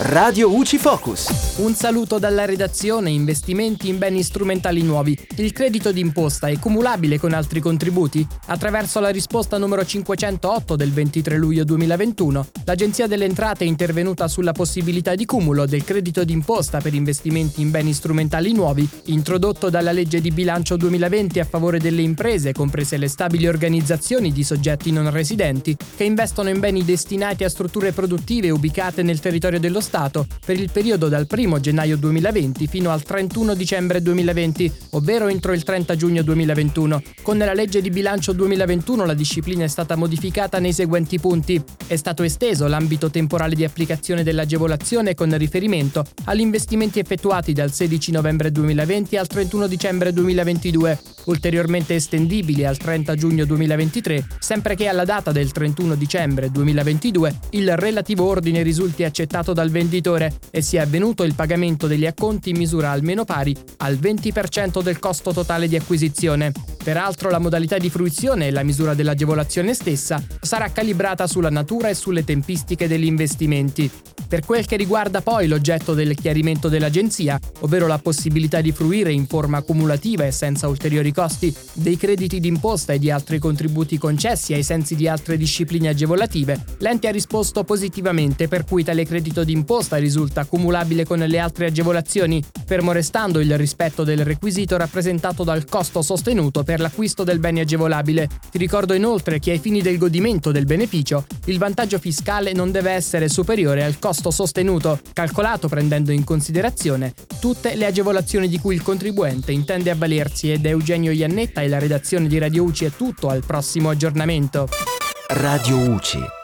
Radio UCI Focus. Un saluto dalla redazione Investimenti in beni strumentali nuovi. Il credito d'imposta è cumulabile con altri contributi? Attraverso la risposta numero 508 del 23 luglio 2021, l'Agenzia delle Entrate è intervenuta sulla possibilità di cumulo del credito d'imposta per investimenti in beni strumentali nuovi, introdotto dalla legge di bilancio 2020 a favore delle imprese, comprese le stabili organizzazioni di soggetti non residenti, che investono in beni destinati a strutture produttive ubicate nel territorio dello Stato per il periodo dal 1 gennaio 2020 fino al 31 dicembre 2020, ovvero entro il 30 giugno 2021. Con la legge di bilancio 2021 la disciplina è stata modificata nei seguenti punti. È stato esteso l'ambito temporale di applicazione dell'agevolazione con riferimento agli investimenti effettuati dal 16 novembre 2020 al 31 dicembre 2022, ulteriormente estendibili al 30 giugno 2023, sempre che alla data del 31 dicembre 2022 il relativo ordine risulti accettato dal venditore e sia avvenuto il pagamento degli acconti in misura almeno pari al 20% del costo totale di acquisizione. Peraltro la modalità di fruizione e la misura dell'agevolazione stessa sarà calibrata sulla natura e sulle tempistiche degli investimenti. Per quel che riguarda poi l'oggetto del chiarimento dell'agenzia, ovvero la possibilità di fruire in forma cumulativa e senza ulteriori costi dei crediti d'imposta e di altri contributi concessi ai sensi di altre discipline agevolative, l'ente ha risposto positivamente per cui tale credito d'imposta risulta cumulabile con le altre agevolazioni, fermo restando il rispetto del requisito rappresentato dal costo sostenuto per l'acquisto del bene agevolabile. Ti ricordo inoltre che ai fini del godimento del beneficio, il vantaggio fiscale non deve essere superiore al costo sostenuto, calcolato prendendo in considerazione tutte le agevolazioni di cui il contribuente intende avvalersi ed Eugenio Iannetta e la redazione di Radio UCI è tutto al prossimo aggiornamento. Radio UCI